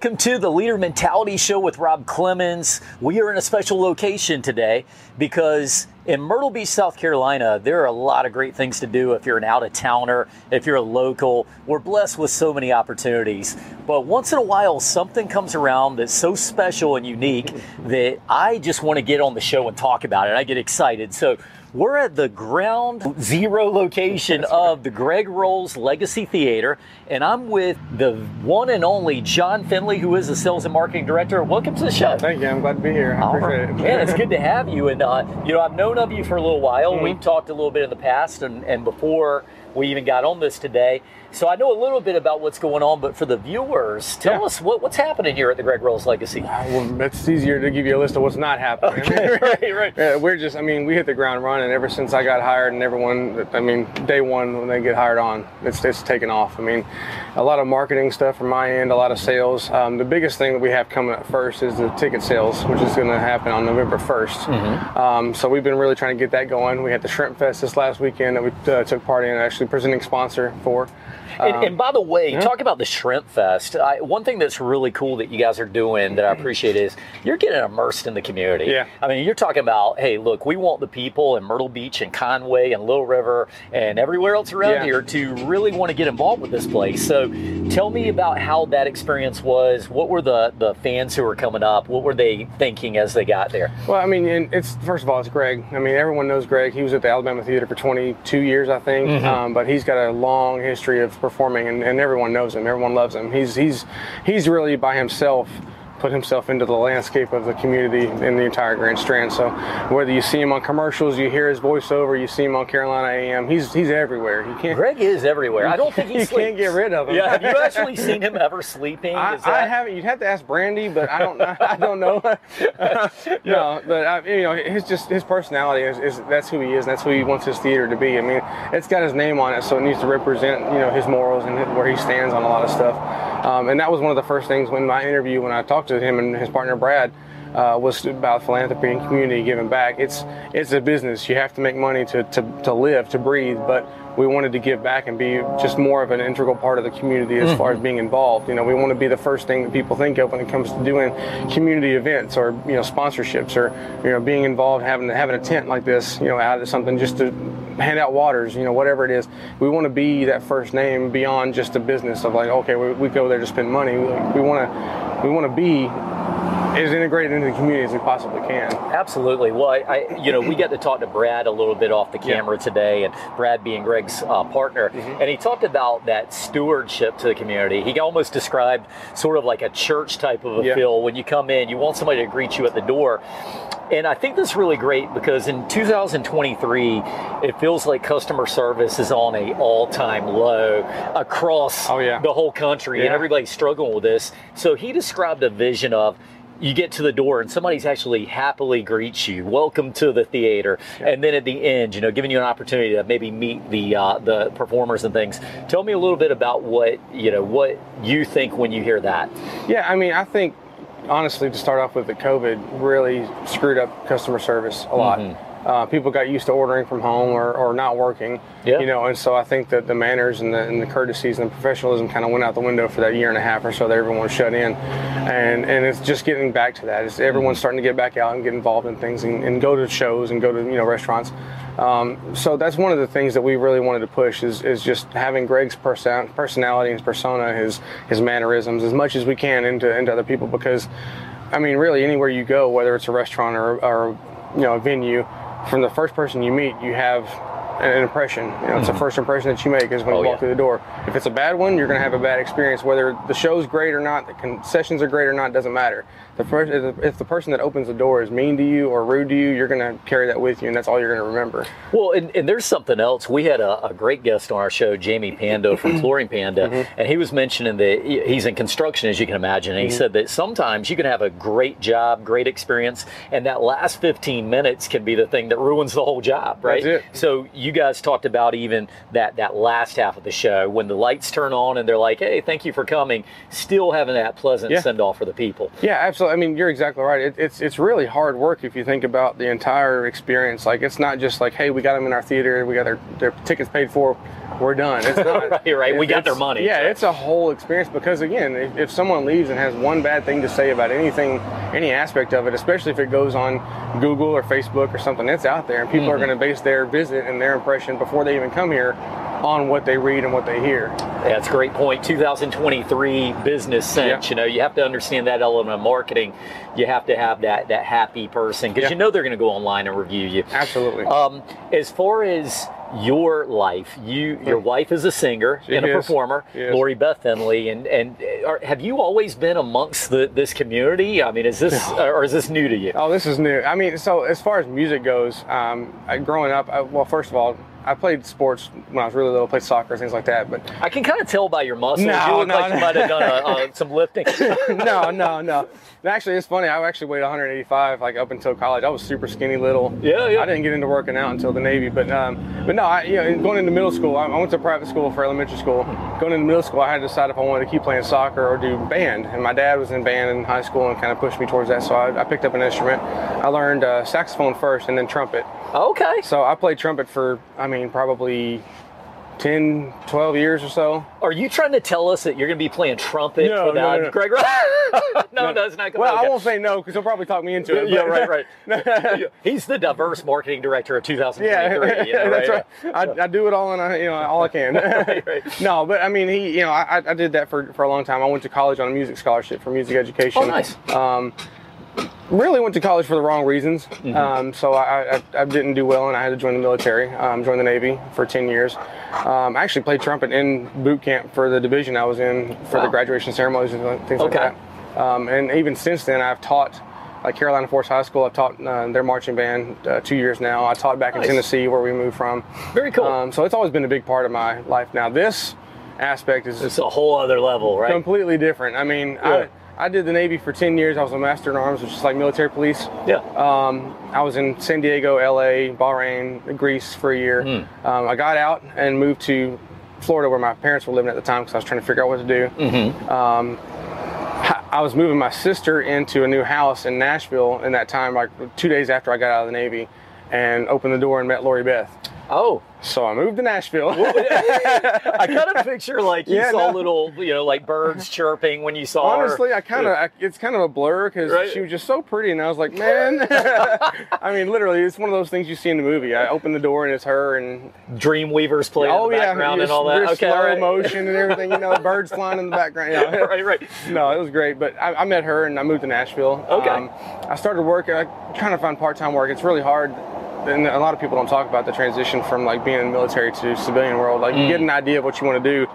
Welcome to the Leader Mentality Show with Rob Clemens. We are in a special location today because in Myrtle Beach, South Carolina, there are a lot of great things to do if you're an out of towner, if you're a local. We're blessed with so many opportunities. But once in a while, something comes around that's so special and unique that I just want to get on the show and talk about it. I get excited. So we're at the ground zero location of the Greg Rowles Legacy Theater, and I'm with the one and only Jon Finley, who is the sales and marketing director. Welcome to the show. Thank you. I'm glad to be here. I All appreciate right. it. Man, it's good to have you. And, uh, you know, I've known of you for a little while. Mhm. We've talked a little bit in the past and, and before we even got on this today. So I know a little bit about what's going on, but for the viewers, tell Yeah. us what, what's happening here at the Greg Rowles Legacy. Well, it's easier to give you a list of what's not happening. Okay, right, right. Yeah, we're just, I mean, we hit the ground running ever since I got hired, and everyone, I mean, day one when they get hired on, it's, it's taken off. I mean, a lot of marketing stuff from my end, a lot of sales. Um, the biggest thing that we have coming up first is the ticket sales, which is going to happen on November 1st. Um, so we've been really trying to get that going. We had the Shrimp Fest this last weekend that we uh, took part in, actually presenting sponsor for. And, Um, and by the way, yeah. talk about the Shrimp Fest. I, one thing that's really cool that you guys are doing that I appreciate is you're getting immersed in the community. Yeah. I mean, you're talking about, hey, look, we want the people in Myrtle Beach and Conway and Little River and everywhere else around Yeah. here to really want to get involved with this place. So tell me about how that experience was. What were the, the fans who were coming up? What were they thinking as they got there? Well, I mean, and it's first of all, it's Greg. I mean, everyone knows Greg. He was at the Alabama Theater for 22 years, I think. Mm-hmm. Um, but he's got a long history of performing, and, and everyone knows him. Everyone loves him. He's he's he's really by himself put himself into the landscape of the community in the entire Grand Strand. So whether you see him on commercials, you hear his voiceover, you see him on Carolina AM, he's he's everywhere. You can't Greg is everywhere. I don't think he you sleeps. can't get rid of him. Yeah, have you actually seen him ever sleeping? I, Is I haven't. You'd have to ask Brandy, but I don't. I don't know. no, but I, you know, his just his personality is, is that's who he is. And that's who he wants his theater to be. I mean, it's got his name on it, so it needs to represent you know his morals and where he stands on a lot of stuff. Um, and that was one of the first things when my interview when I talked to him and his partner Brad. Uh, was about philanthropy and community giving back. It's it's a business. You have to make money to, to, to live, to breathe. But we wanted to give back and be just more of an integral part of the community as far as mm-hmm. being involved. You know, we want to be the first thing that people think of when it comes to doing community events or you know sponsorships or you know being involved, having having a tent like this, you know, out of something just to hand out waters, you know, whatever it is. We want to be that first name beyond just a business of like, okay, we, we go there to spend money. We, we want to we want to be as integrated into the community as we possibly can. Absolutely. Well, I, I, you know, we got to talk to Brad a little bit off the Yeah. camera today, and Brad being Uh, partner, Mm-hmm. and he talked about that stewardship to the community. He almost described sort of like a church type of a Yeah. feel. When you come in, you want somebody to greet you at the door. And I think that's really great because in 2023, it feels like customer service is on a all-time low across Oh, yeah. the whole country, and everybody's struggling with this. So he described a vision of you get to the door and somebody's actually happily greets you, welcome to the theater, and then at the end, you know, giving you an opportunity to maybe meet the uh, the performers and things. Tell me a little bit about what you know what you think when you hear that. Yeah, I mean, I think honestly, to start off with, the COVID really screwed up customer service a lot. Uh, people got used to ordering from home or, or not working, Yeah. you know, and so I think that the manners and the, and the courtesies and the professionalism kind of went out the window for that year and a half or so that everyone was shut in, and and it's just getting back to that. It's everyone's starting to get back out and get involved in things and, and go to shows and go to you know restaurants. Um, so that's one of the things that we really wanted to push is, is just having Greg's person, personality and his persona, his his mannerisms, as much as we can into into other people because, I mean, really anywhere you go, whether it's a restaurant or, or you know a venue, from the first person you meet, you have an impression. You know, it's the mm-hmm. first impression that you make is when Oh, you walk yeah. through the door. If it's a bad one, you're going to have a bad experience. Whether the show's great or not, the concessions are great or not, doesn't matter. The first, if if the person that opens the door is mean to you or rude to you, you're going to carry that with you, and that's all you're going to remember. Well, and, and there's something else. We had a, a great guest on our show, Jamie Pando from mm-hmm. Flooring Panda, mm-hmm. and he was mentioning that he's in construction, as you can imagine. And he mm-hmm. said that sometimes you can have a great job, great experience, and that last 15 minutes can be the thing that ruins the whole job, right? That's it. So you guys talked about even that that last half of the show when the lights turn on and they're like, "Hey, thank you for coming," still having that pleasant Yeah. send off for the people. Yeah, absolutely. I mean, you're exactly right. It, it's it's really hard work if you think about the entire experience. Like, it's not just like, hey, we got them in our theater, we got their, their tickets paid for, we're done. It's not. right, right. We got their money. Yeah, so. it's a whole experience because again, if, if someone leaves and has one bad thing to say about anything, any aspect of it, especially if it goes on Google or Facebook or something, it's out there, and people Mm-hmm. are going to base their visit and their impression before they even come here on what they read and what they hear. That's a great point. 2023 business sense. Yeah. You know, you have to understand that element of marketing. You have to have that that happy person because Yeah. you know they're going to go online and review you. Absolutely. Um, as far as your life, you your wife is a singer She and a is. performer, is. Lori Beth Finley, and and are, have you always been amongst the, this community? I mean, is this or is this new to you? Oh, this is new. I mean, so as far as music goes, um, growing up, I, well, first of all, I played sports when I was really little, played soccer, things like that. But I can kind of tell by your muscles. No, you look no, like you might have done a, uh, some lifting. no, no, no. And actually, it's funny. I actually weighed 185 like up until college. I was super skinny little. Yeah, yeah. I didn't get into working out until the Navy, but um, but no, I, you know, going into middle school, I, I went to private school for elementary school. Going into middle school, I had to decide if I wanted to keep playing soccer or do band. And my dad was in band in high school and kind of pushed me towards that. So I, I picked up an instrument. I learned uh, saxophone first and then trumpet. okay. So I played trumpet for, I mean, probably 10, 12 years or so. Are you trying to tell us that you're going to be playing trumpet No, for no, that, no, no. Greg? no, no, it's not going Well, okay. I won't say no because he'll probably talk me into it. Yeah, but- right, right. He's the diverse marketing director of 2023. Yeah, you know, that's right? right. I, I do it all and I, you know, all I can. right. No, but I mean, he, you know, I, I did that for, for a long time. I went to college on a music scholarship for music education. Oh, nice. Um, really went to college for the wrong reasons. Mm-hmm. Um, so I, I, I didn't do well, and I had to join the military. Um, joined the Navy for ten years. Um, I actually played trumpet in boot camp for the division I was in for Wow. the graduation ceremonies and things Okay. like that. Um, and even since then, I've taught. Like Carolina Forest High School, I've taught uh, their marching band uh, two years now. I taught back Nice. in Tennessee, where we moved from. Very cool. Um, so it's always been a big part of my life. Now this aspect is it's a whole other level, right? completely different. I mean, Yeah. I, I did the Navy for 10 years. I was a master in arms, which is like military police. yeah. Um, I was in San Diego, LA, Bahrain, Greece for a year. Hmm. Um, I got out and moved to Florida where my parents were living at the time because I was trying to figure out what to do. Mm-hmm. Um, I- I was moving my sister into a new house in Nashville in that time, like two days after I got out of the Navy, and opened the door and met Lori Beth. Oh, So I moved to Nashville. I kind of picture like you Yeah, saw no. little, you know, like birds chirping when you saw her. Honestly, I kind of, it's kind of a blur because Right. she was just so pretty, and I was like, man. I mean, literally, it's one of those things you see in the movie. I open the door and it's her, and Dreamweavers playing oh in the yeah, background and all that. there's Okay, slow right. motion and everything. You know, birds flying in the background. You know. right, right. No, it was great, but I, I met her and I moved to Nashville. Um, Okay. I started work. I kind of found part-time work. It's really hard, and a lot of people don't talk about the transition from like being in the military to civilian world. Like you Mm. get an idea of what you want to do,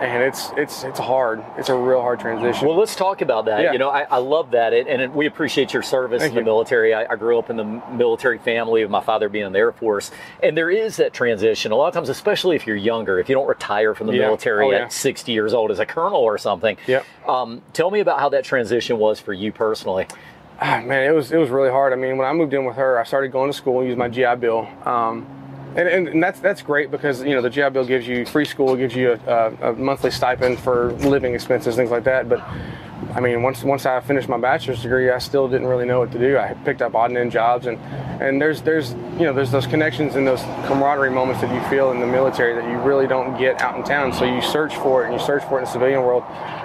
and it's it's it's hard. It's a real hard transition. Well, let's talk about that. Yeah. You know, I, I love that, and, and we appreciate your service Thank in the you. military. I, I grew up in the military family of my father being in the Air Force, and there is that transition. A lot of times, especially if you're younger, if you don't retire from the Yeah. military Oh, yeah. at 60 years old as a colonel or something. Yep. Um, tell me about how that transition was for you personally. Ah, man, it was it was really hard. I mean, when I moved in with her, I started going to school and used my GI Bill. Um, and, and, that's that's great because you know the GI Bill gives you free school, gives you a, a, a monthly stipend for living expenses, things like that. But I mean, once once I finished my bachelor's degree, I still didn't really know what to do. I picked up odd and end jobs, and and there's there's you know there's those connections and those camaraderie moments that you feel in the military that you really don't get out in town. So you search for it and you search for it in the civilian world.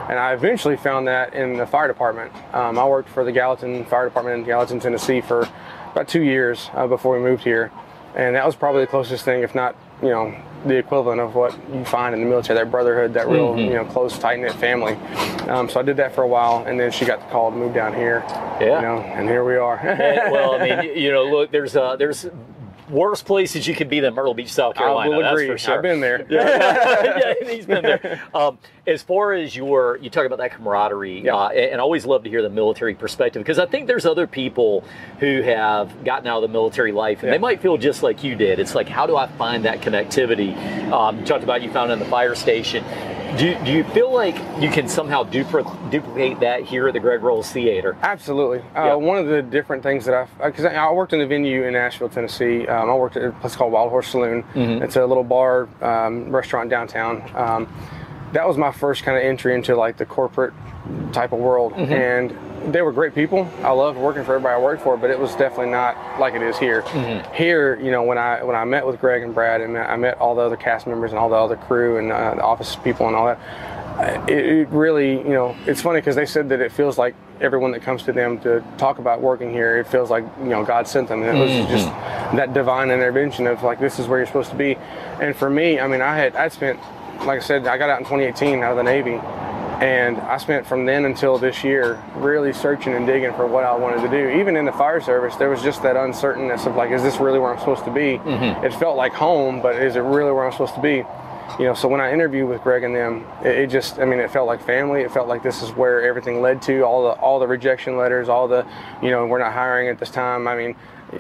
And I eventually found that in the fire department. Um, I worked for the Gallatin Fire Department in Gallatin, Tennessee, for about two years uh, before we moved here, and that was probably the closest thing, if not you know the equivalent of what you find in the military that brotherhood that real you know close tight knit family. Um, so i did that for a while and then she got the call to move down here. Yeah. you know and here we are. And, well, I mean, you, you know, look, there's uh, there's worse places you could be than Myrtle Beach, South Carolina. i will agree for sure. i've been there yeah, he's been there. Um, as far as your, you talk about that camaraderie, Yeah. uh, and I always love to hear the military perspective because I think there's other people who have gotten out of the military life and Yeah. they might feel just like you did. It's like, how do I find that connectivity? Um, you talked about you found it in the fire station. Do, do you feel like you can somehow dupli- duplicate that here at the Greg Rowles Theater? Absolutely. Uh, one of the different things that I've, because I, I worked in a venue in Nashville, Tennessee. Um, I worked at a place called Wild Horse Saloon. Mm-hmm. It's a little bar, um, restaurant downtown. Um, that was my first kind of entry into like the corporate type of world. Mm-hmm. And they were great people. I loved working for everybody I worked for, but it was definitely not like it is here. Here, you know, when I when I met with Greg and Brad, and I met all the other cast members and all the other crew and uh, the office people and all that, uh, it, it really, you know, it's funny because they said that it feels like everyone that comes to them to talk about working here, it feels like you know God sent them. And it was just that divine intervention of like this is where you're supposed to be. And for me, I mean, I had I spent, like I said, I got out in 2018 out of the Navy. And I spent from then until this year really searching and digging for what I wanted to do. Even in the fire service, there was just that uncertainness of like, is this really where I'm supposed to be? Mm-hmm. It felt like home, but is it really where I'm supposed to be? You know, so when I interviewed with Greg and them, it, it just, I mean, it felt like family. It felt like this is where everything led to. All the all the rejection letters, all the, you know, we're not hiring at this time. I mean,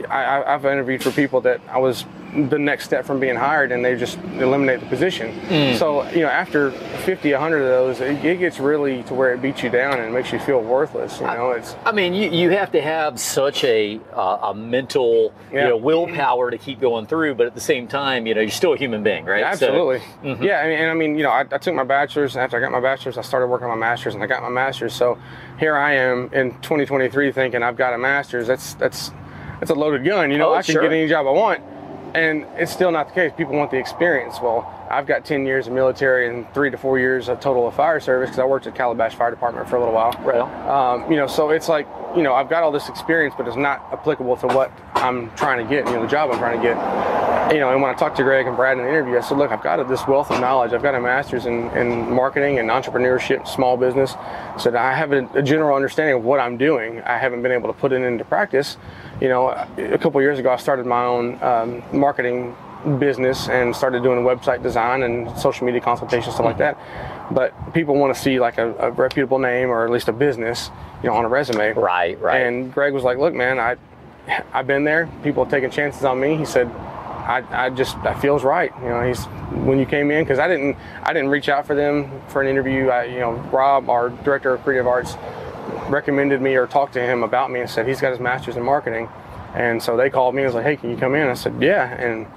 I, I've interviewed for people that I was the next step from being hired, and they just eliminate the position. So you know, after 50, 100 of those, it, it gets really to where it beats you down and makes you feel worthless. You know, it's I mean, you, you have to have such a uh, a mental Yeah. you know, willpower to keep going through, but at the same time, you know, you're still a human being, right? So- Absolutely. Yeah, I mean, and I mean, you know, I, I took my bachelor's. and After I got my bachelor's, I started working on my master's, and I got my master's. So here I am in 2023, thinking I've got a master's. That's that's that's a loaded gun. You know, Oh, I can sure. get any job I want, and it's still not the case. People want the experience. Well, I've got 10 years of military and three to four years of total of fire service because I worked at Calabash Fire Department for a little while. Right. Um, you know, so it's like, you know, I've got all this experience, but it's not applicable to what I'm trying to get, you know, the job I'm trying to get. You know, and when I talked to Greg and Brad in the interview, I said, look, I've got this wealth of knowledge. I've got a master's in, in marketing and entrepreneurship, small business. I said, I have a, a general understanding of what I'm doing. I haven't been able to put it into practice. You know, a couple years ago, I started my own um, marketing business and started doing website design and social media consultation stuff like that. But people want to see like a, a reputable name or at least a business, you know, on a resume. Right, right. And Greg was like, "Look, man, I, I've been there. People have taken chances on me." He said, "I, I just that feels right." You know, he's when you came in because I didn't, I didn't reach out for them for an interview. I, you know, Rob, our director of creative arts, recommended me or talked to him about me and said he's got his master's in marketing. And so they called me and was like, "Hey, can you come in?" I said, "Yeah." And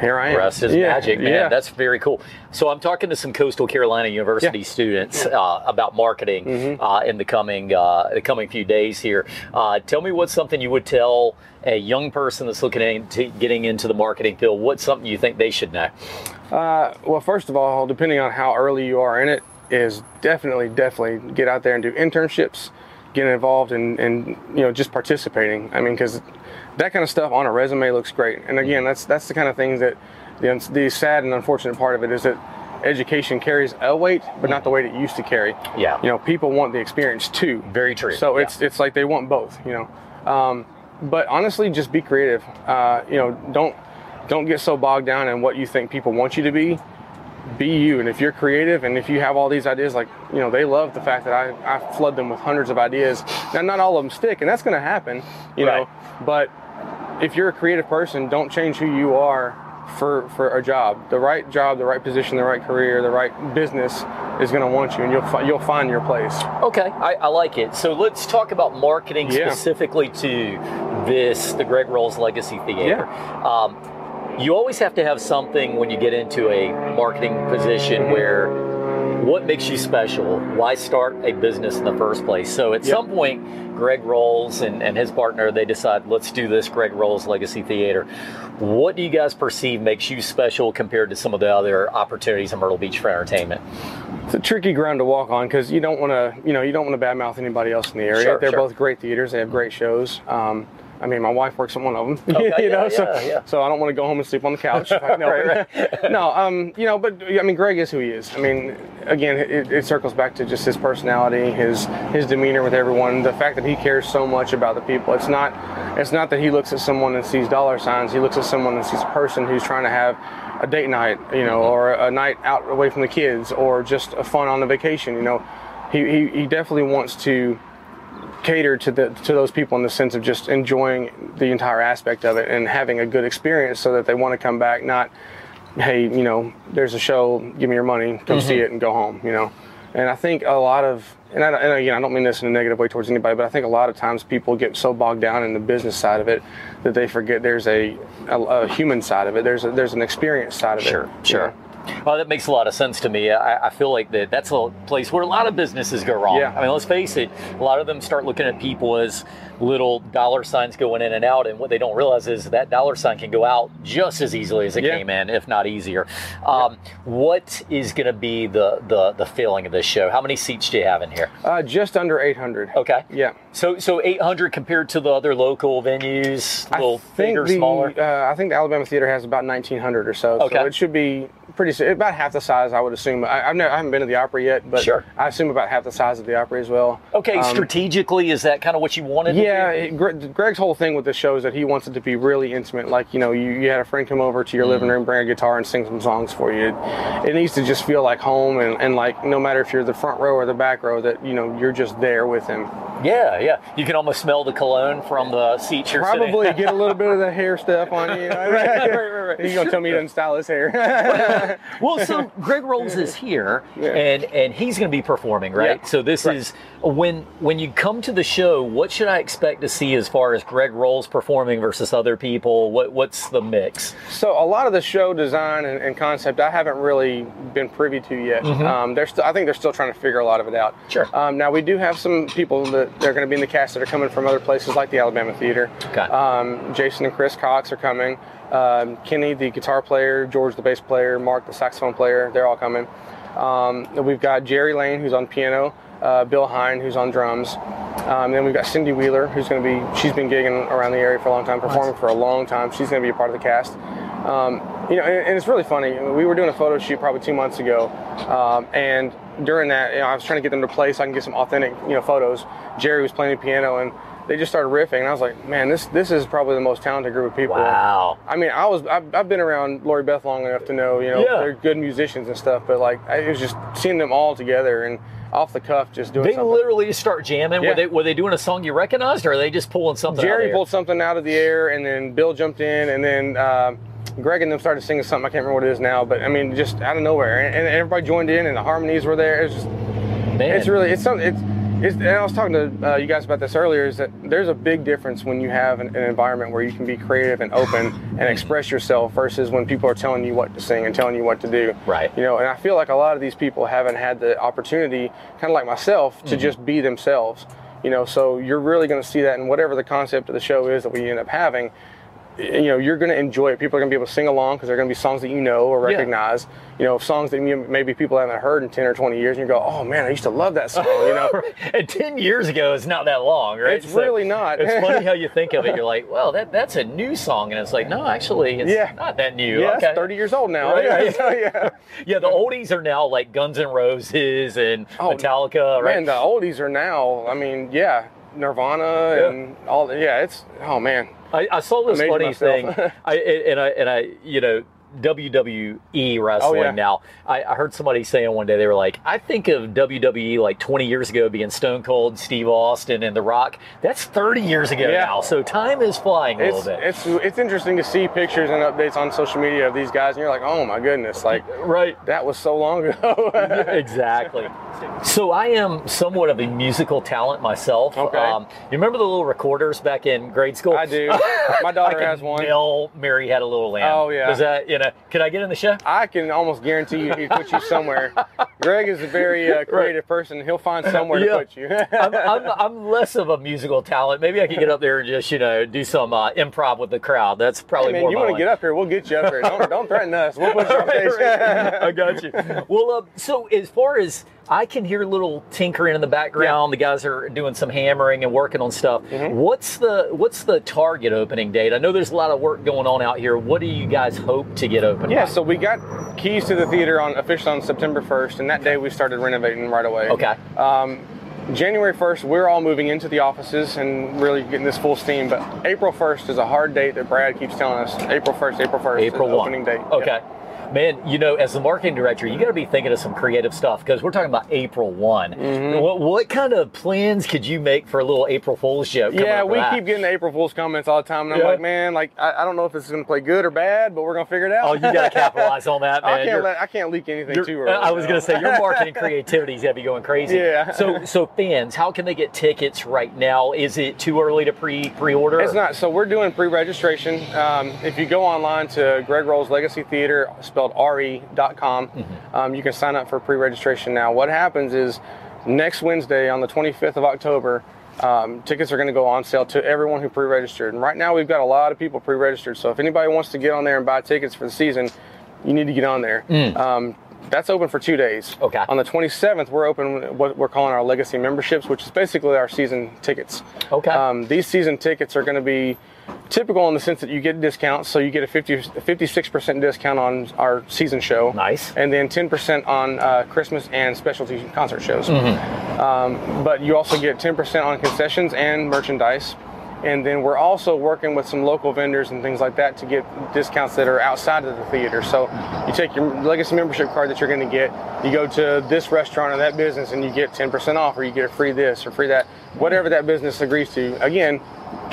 here I am. Rest is Yeah, magic, man. Yeah. That's very cool. So I'm talking to some Coastal Carolina University Yeah. Mm-hmm. students uh, about marketing uh, in the coming uh, the coming few days here. Uh, tell me what's something you would tell a young person that's looking into getting into the marketing field. What's something you think they should know? Uh, well, first of all, depending on how early you are in it, is definitely, definitely get out there and do internships, get involved in, in you know, just participating. I mean, because that kind of stuff on a resume looks great. And again, that's that's the kind of things that the, the sad and unfortunate part of it is that education carries a weight, but not the weight it used to carry. Yeah. You know, people want the experience too. Very true. So Yeah. it's it's like they want both, you know. Um, but honestly, just be creative. Uh, you know, don't don't get so bogged down in what you think people want you to be. Be you, and if you're creative, and if you have all these ideas, like you know, they love the fact that I, I flood them with hundreds of ideas. Now, not all of them stick, and that's going to happen, you Right. know. But if you're a creative person, don't change who you are for for a job. The right job, the right position, the right career, the right business is going to want you, and you'll fi- you'll find your place. Okay, I, I like it. So let's talk about marketing Yeah. specifically to this, the Greg Rowles Legacy Theater. Um, you always have to have something when you get into a marketing position Mm-hmm. where what makes you special? Why start a business in the first place? So at Yep. some point, Greg Rowles and, and his partner, they decide, let's do this Greg Rowles Legacy Theater. What do you guys perceive makes you special compared to some of the other opportunities in Myrtle Beach for entertainment? It's a tricky ground to walk on because you don't want to, you know, you don't want to badmouth anybody else in the area. Sure, They're sure. both great theaters. They have great shows. Um, I mean, my wife works at one of them. Okay, you know, yeah, so yeah, yeah. so I don't want to go home and sleep on the couch. if I know. Right, no, um, you know, but I mean, Greg is who he is. I mean, again, it, it circles back to just his personality, his his demeanor with everyone, the fact that he cares so much about the people. It's not it's not that he looks at someone and sees dollar signs. He looks at someone and sees a person who's trying to have a date night, you know, or a night out away from the kids, or just a fun on a vacation. You know, he he, he definitely wants to cater to the to those people in the sense of just enjoying the entire aspect of it and having a good experience so that they want to come back not hey you know there's a show give me your money come see mm-hmm. it and go home you know? And i think a lot of and, I, and again i don't mean this in a negative way towards anybody but i think a lot of times people get so bogged down in the business side of it that they forget there's a a, a human side of it. There's a, there's an experience side of Sure, it you sure. Well, that makes a lot of sense to me. I, I, feel like that that's a place where a lot of businesses go wrong. Yeah. I mean, let's face it, a lot of them start looking at people as little dollar signs going in and out, and what they don't realize is that dollar sign can go out just as easily as it Yeah. came in, if not easier. Um, What is going to be the, the the feeling of this show? How many seats do you have in here? Uh, just under 800. Okay. Yeah. So so 800 compared to the other local venues, a little I think bigger, the, smaller. Uh, I think the Alabama Theater has about 1,900 or so. Okay. So it should be pretty, about half the size, I would assume. I, I've never, I haven't been to the Opry yet, but Sure. I assume about half the size of the Opry as well. Okay, Um, strategically, is that kind of what you wanted? Yeah, it, Gre- Greg's whole thing with this show is that he wants it to be really intimate. Like, you know, you, you had a friend come over to your Mm. living room, bring a guitar, and sing some songs for you. It, it needs to just feel like home, and, and like no matter if you're the front row or the back row, that, you know, you're just there with him. yeah, yeah. You can almost smell the cologne from the seat you're sitting. Probably get a little bit of the hair stuff on you. right, right, right. He's going to tell me he doesn't style his hair. Well, so Greg Rowles is here, Yeah. and and he's going to be performing, right? Yeah, So this correct. is when when you come to the show. What should I expect to see as far as Greg Rowles performing versus other people? What what's the mix? So a lot of the show design and, and concept I haven't really been privy to yet. Um, they're st- I think they're still trying to figure a lot of it out. Mm-hmm. Sure. Um, now we do have some people that they're going to be in the cast that are coming from other places like the Alabama Theater. Okay. Um, Jason and Chris Cox are coming. Um, Kenny, the guitar player, George, the bass player, Mark, the saxophone player, they're all coming. Um, we've got Jerry Lane, who's on piano, uh, Bill Hine, who's on drums. Um, then we've got Cindy Wheeler, who's going to be, she's been gigging around the area for a long time, performing for a long time. She's going to be a part of the cast. Um, you know, and, and it's really funny. We were doing a photo shoot probably two months ago, um, and during that, you know, I was trying to get them to play so I can get some authentic, you know, photos. Jerry was playing the piano, and they just started riffing, and I was like, man, this this is probably the most talented group of people. Wow. I mean, I was I've, I've been around Lori Beth long enough to know, you know, Yeah. they're good musicians and stuff, but like I, it was just seeing them all together and off the cuff, just doing They something. literally just start jamming. Were Yeah. they were they doing a song you recognized, or are they just pulling something? out of Jerry the air? pulled something out of the air, and then Bill jumped in, and then um Greg and them started singing something. I can't remember what it is now, but I mean, just out of nowhere, and, and everybody joined in, and the harmonies were there. It's just, Man. it's really, it's something. It's, it's, and I was talking to uh, you guys about this earlier. Is that there's a big difference when you have an, an environment where you can be creative and open and express yourself versus when people are telling you what to sing and telling you what to do. Right. You know, and I feel like a lot of these people haven't had the opportunity, kind of like myself, to just be themselves. You know, so you're really going to see that in whatever the concept of the show is that we end up having. You know, you're going to enjoy it. People are going to be able to sing along because they're going to be songs that you know or Yeah. recognize. You know, songs that maybe people haven't heard in 10 or 20 years, and you go, "Oh man, I used to love that song." You know, and ten years ago is not that long, right? It's really not. It's funny how you think of it. You're like, well, that that's a new song, and it's like, no, actually, it's Yeah. not that new. yeah, okay. it's 30 years old now. Right, yeah, so, yeah. Yeah, the oldies are now like Guns N' Roses and Oh, Metallica, right? Man, the oldies are now. I mean, yeah, Nirvana Yeah. and all. Yeah, it's. Oh man. I, I saw this Amazing funny myself. thing. I and I and I you know WWE wrestling Oh, yeah. now. I, I heard somebody saying one day they were like, I think of WWE like 20 years ago being Stone Cold, Steve Austin, and The Rock. That's 30 years ago Yeah. now. So time is flying a It's little bit. it's it's interesting to see pictures and updates on social media of these guys, and you're like, oh my goodness, like right. that was so long ago. exactly. So I am somewhat of a musical talent myself. Um, you remember the little recorders back in grade school? I do. My daughter has one. nail Mary had a little lamb. Oh, yeah. Does that you know? Can I get in the show? I can almost guarantee you he put you somewhere. Greg is a very uh, creative person. He'll find somewhere Yeah. to put you. I'm, I'm, I'm less of a musical talent. Maybe I could get up there and just, you know, do some uh, improv with the crowd. That's probably Hey, man, you want to get up here? We'll get you up here. Don't, don't threaten us. We'll put you on Right, stage. right. I got you. Well, uh, so as far as I can hear a little tinkering in the background, the guys are doing some hammering and working on stuff. Mm-hmm. What's the what's the target opening date? I know there's a lot of work going on out here. What do you guys hope to get open? Yeah, by? so we got keys to the theater on officially on September 1st, and that day we started renovating right away. Okay. Um, January 1st, we're all moving into the offices and really getting this full steam. But April 1st is a hard date that Brad keeps telling us. April 1st, April 1st, April is the 1. opening date. Okay. Man, you know, as the marketing director, you got to be thinking of some creative stuff because we're talking about April one. Mm-hmm. What, what kind of plans could you make for a little April Fool's joke? Yeah, we that? keep getting April Fool's comments all the time, and I'm like, man, like I, I don't know if this is going to play good or bad, but we're going to figure it out. Oh, you got to capitalize on that, man. I can't let I can't leak anything too early. I was going to say your marketing creativity is going to be going crazy. Yeah. So, so fans, how can they get tickets right now? Is it too early to pre pre order? It's not. So we're doing pre-registration. Um, if you go online to Greg Rowles Legacy Theater spelled re.com. Mm-hmm. Um, you can sign up for pre-registration now. What happens is next Wednesday on the 25th of October, um, tickets are going to go on sale to everyone who pre-registered. And right now we've got a lot of people pre-registered. So if anybody wants to get on there and buy tickets for the season, you need to get on there. Um, that's open for two days. Mm. Okay. On the 27th, we're open what we're calling our legacy memberships, which is basically our season tickets. Okay. Um, these season tickets are going to be typical in the sense that you get discounts. So you get a 50, 56% discount on our season show. Nice. And then 10% on uh, Christmas and specialty concert shows. Um, but you also get 10% on concessions and merchandise. And then we're also working with some local vendors and things like that to get discounts that are outside of the theater. So you take your legacy membership card that you're going to get, you go to this restaurant or that business and you get 10% off, or you get a free this or free that, whatever that business agrees to. Again,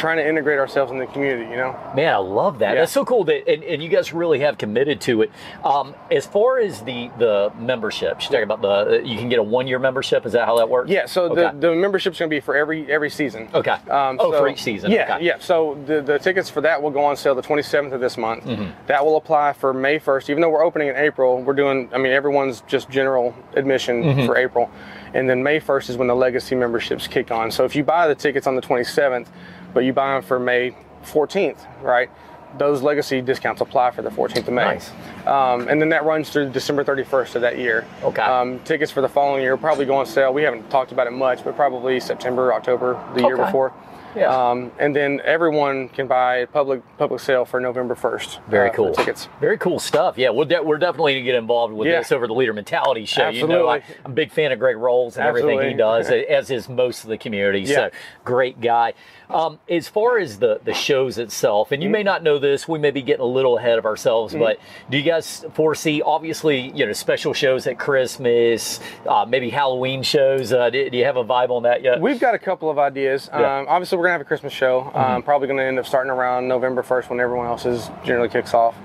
trying to integrate ourselves in the community, you know? Man, I love that. Yeah. That's so cool that, and, and you guys really have committed to it. Um, as far as the the memberships, you're talking about the you can get a one year membership. Is that how that works? Yeah, so Okay. the, the membership's going to be for every every season. Okay. Um, Oh, so- for each season. Yeah, Okay. yeah. So the, the tickets for that will go on sale the 27th of this month. Mm-hmm. That will apply for May 1st. Even though we're opening in April, we're doing. I mean, everyone's just general admission Mm-hmm. for April, and then May 1st is when the legacy memberships kick on. So if you buy the tickets on the 27th, but you buy them for May 14th, right? Those legacy discounts apply for the 14th of May. Nice. Um, and then that runs through December 31st of that year. Okay. Um, tickets for the following year probably go on sale. We haven't talked about it much, but probably September, October, the year before. Yeah. Um, and then everyone can buy public public sale for November 1st. Very uh, cool. tickets. Very cool stuff. Yeah, we're, de- we're definitely going to get involved with Yeah. this over the Leader Mentality Show. You know, I, Absolutely. I'm a big fan of Greg Rowles and everything he does, as is most of the community. Yeah. So, great guy. Um, as far as the, the shows itself, and you Mm-hmm. may not know this, we may be getting a little ahead of ourselves, but do you guys foresee, obviously, you know, special shows at Christmas, uh, maybe Halloween shows? Uh, do, do you have a vibe on that yet? We've got a couple of ideas. Yeah. Mm-hmm. Um, obviously, we're gonna have a Christmas show. Um, probably gonna end up starting around November 1st when everyone else's generally kicks off.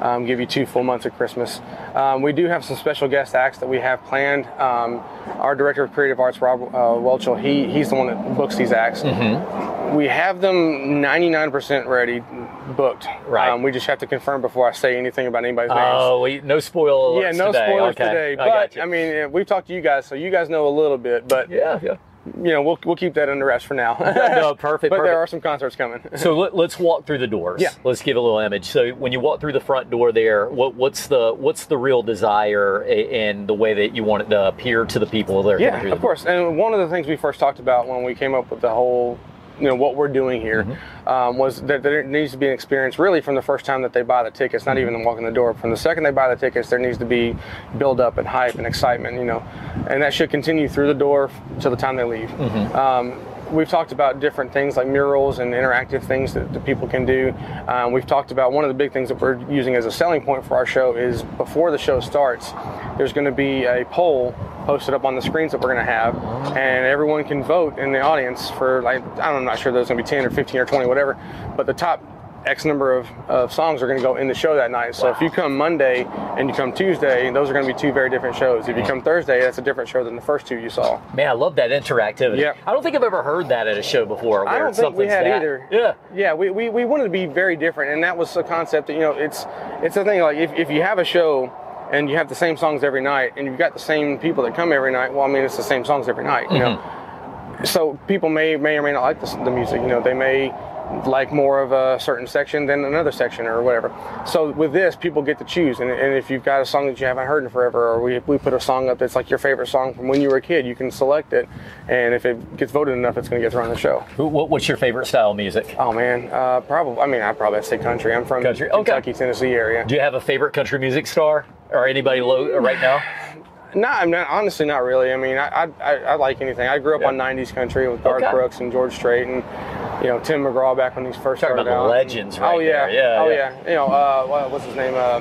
Um, give you two full months of Christmas. Um, we do have some special guest acts that we have planned. Um, our director of creative arts, Rob uh, Welchel, he he's the one that books these acts. Mm-hmm. We have them 99% ready, booked. Right. Um, we just have to confirm before I say anything about anybody's names. Oh, we, no spoil Yeah, no today. spoilers Okay, today. I But got you. I, mean, we've talked to you guys, so you guys know a little bit. But yeah, yeah. You know, we'll we'll keep that under wraps for now. No, perfect. but perfect. there are some concerts coming. So let, let's walk through the doors. Yeah. Let's give a little image. So when you walk through the front door there, what, what's the what's the real desire and the way that you want it to appear to the people coming yeah, of course. And one of the things we first talked about when we came up with the whole, you know, what we're doing here, Mm-hmm. um, was that there needs to be an experience really from the first time that they buy the tickets, not Mm-hmm. even walking the door. From the second they buy the tickets, there needs to be build up and hype and excitement, you know, and that should continue through the door to the time they leave. Mm-hmm. Um, We've talked about different things like murals and interactive things that, that people can do. Um, we've talked about one of the big things that we're using as a selling point for our show is before the show starts, there's going to be a poll posted up on the screens that we're going to have, and everyone can vote in the audience for like I'm not sure there's going to be 10 or 15 or 20 whatever, but the top X number of, of songs are going to go in the show that night. So if you come Monday and you come Tuesday, those are going to be two very different shows. If you come Thursday, that's a different show than the first two you saw. Man, I love that interactivity. Yeah. I don't think I've ever heard that at a show before. I don't think we had that- either. Yeah. Yeah, we, we, we wanted to be very different, and that was the concept that, you know, it's it's the thing, like, if, if you have a show and you have the same songs every night, and you've got the same people that come every night, well, I mean, it's the same songs every night, you know? Mm-hmm. So people may, may or may not like the, the music, you know, they may like more of a certain section than another section or whatever. So with this, people get to choose, and, and if you've got a song that you haven't heard in forever, or we, we put a song up that's like your favorite song from when you were a kid, you can select it, and if it gets voted enough, it's going to get thrown on the show. What, what's your favorite style of music? Oh man, uh, probably. I mean, I probably say country. I'm from Country, okay. Kentucky, Tennessee area. Do you have a favorite country music star or anybody low right now? No, I'm not, honestly not really. I mean, I, I, I, I like anything. I grew up Yeah. on '90s country with Garth Okay. Brooks and George Strait, and you know Tim McGraw back when he first Talking started about out. legends right oh yeah, there. Yeah, oh yeah. yeah. You know, uh, what's his name? Uh,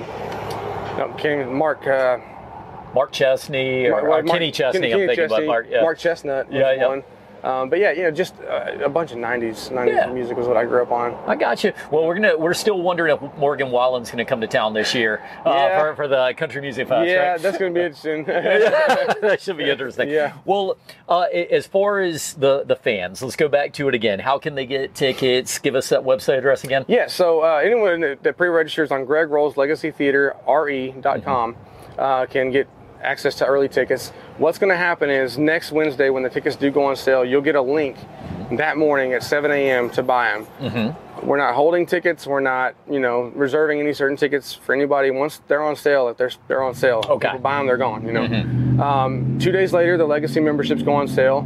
no, even, Mark. Uh, Mark Chesney or, Mark- or Mark- Kenny Chesney? Kenny I'm thinking about Chesney, Mark. Yeah. Mark Chesnutt was Yeah, yeah. one. Um, but yeah, you know, just uh, a bunch of '90s '90s Yeah. music was what I grew up on. I got you. Well, we're gonna we're still wondering if Morgan Wallen's gonna come to town this year uh, Yeah. for, for the Country Music Fest. yeah, right? that's going to be interesting. that should be interesting. Yeah. Well, uh, as far as the the fans, let's go back to it again. How can they get tickets? Give us that website address again. Yeah, so uh, anyone that, pre-registers on Greg Rowles Legacy Theater re.com uh, can get access to early tickets. What's going to happen is next Wednesday when the tickets do go on sale, you'll get a link that morning at 7 a.m. to buy them. Mm-hmm. We're not holding tickets. We're not, you know, reserving any certain tickets for anybody. Once they're on sale, if they're they're on sale, Okay. people buy them, they're gone. You know. Um, two days later, the Legacy memberships go on sale.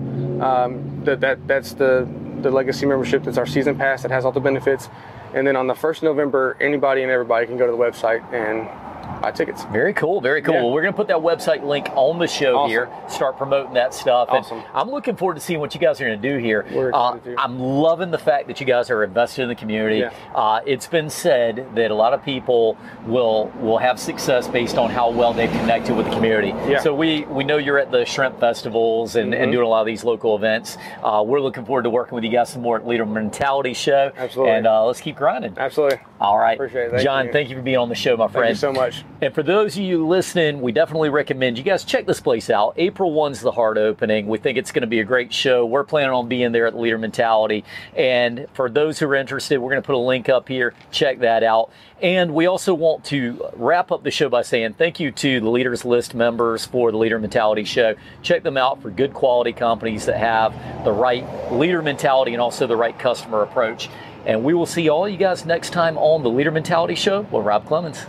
Um, that that that's the the Legacy membership. That's our season pass that has all the benefits. And then on the first of November, anybody and everybody can go to the website and buy tickets. Very cool, very cool. Yeah. Well, we're going to put that website link on the show Awesome. here, start promoting that stuff. And Awesome. I'm looking forward to seeing what you guys are going to do here. Uh. I'm loving the fact that you guys are invested in the community. Yeah. Uh, it's been said that a lot of people will will have success based on how well they've connected with the community. Yeah. Mm-hmm. So we, we know you're at the shrimp festivals and, and doing a lot of these local events. Uh, we're looking forward to working with you guys some more at Leader Mentality Show. Absolutely. And uh, let's keep grinding. Absolutely. All right. Appreciate it. Thank John, you. thank you for being on the show, my friend. Thank you so much. And for those of you listening, we definitely recommend you guys check this place out. April 1's the hard opening. We think it's going to be a great show. We're planning on being there at the Leader Mentality. And for those who are interested, we're going to put a link up here. Check that out. And we also want to wrap up the show by saying thank you to the Leaders List members for the Leader Mentality show. Check them out for good quality companies that have the right leader mentality and also the right customer approach. And we will see all you guys next time on the Leader Mentality Show with Rob Clemens.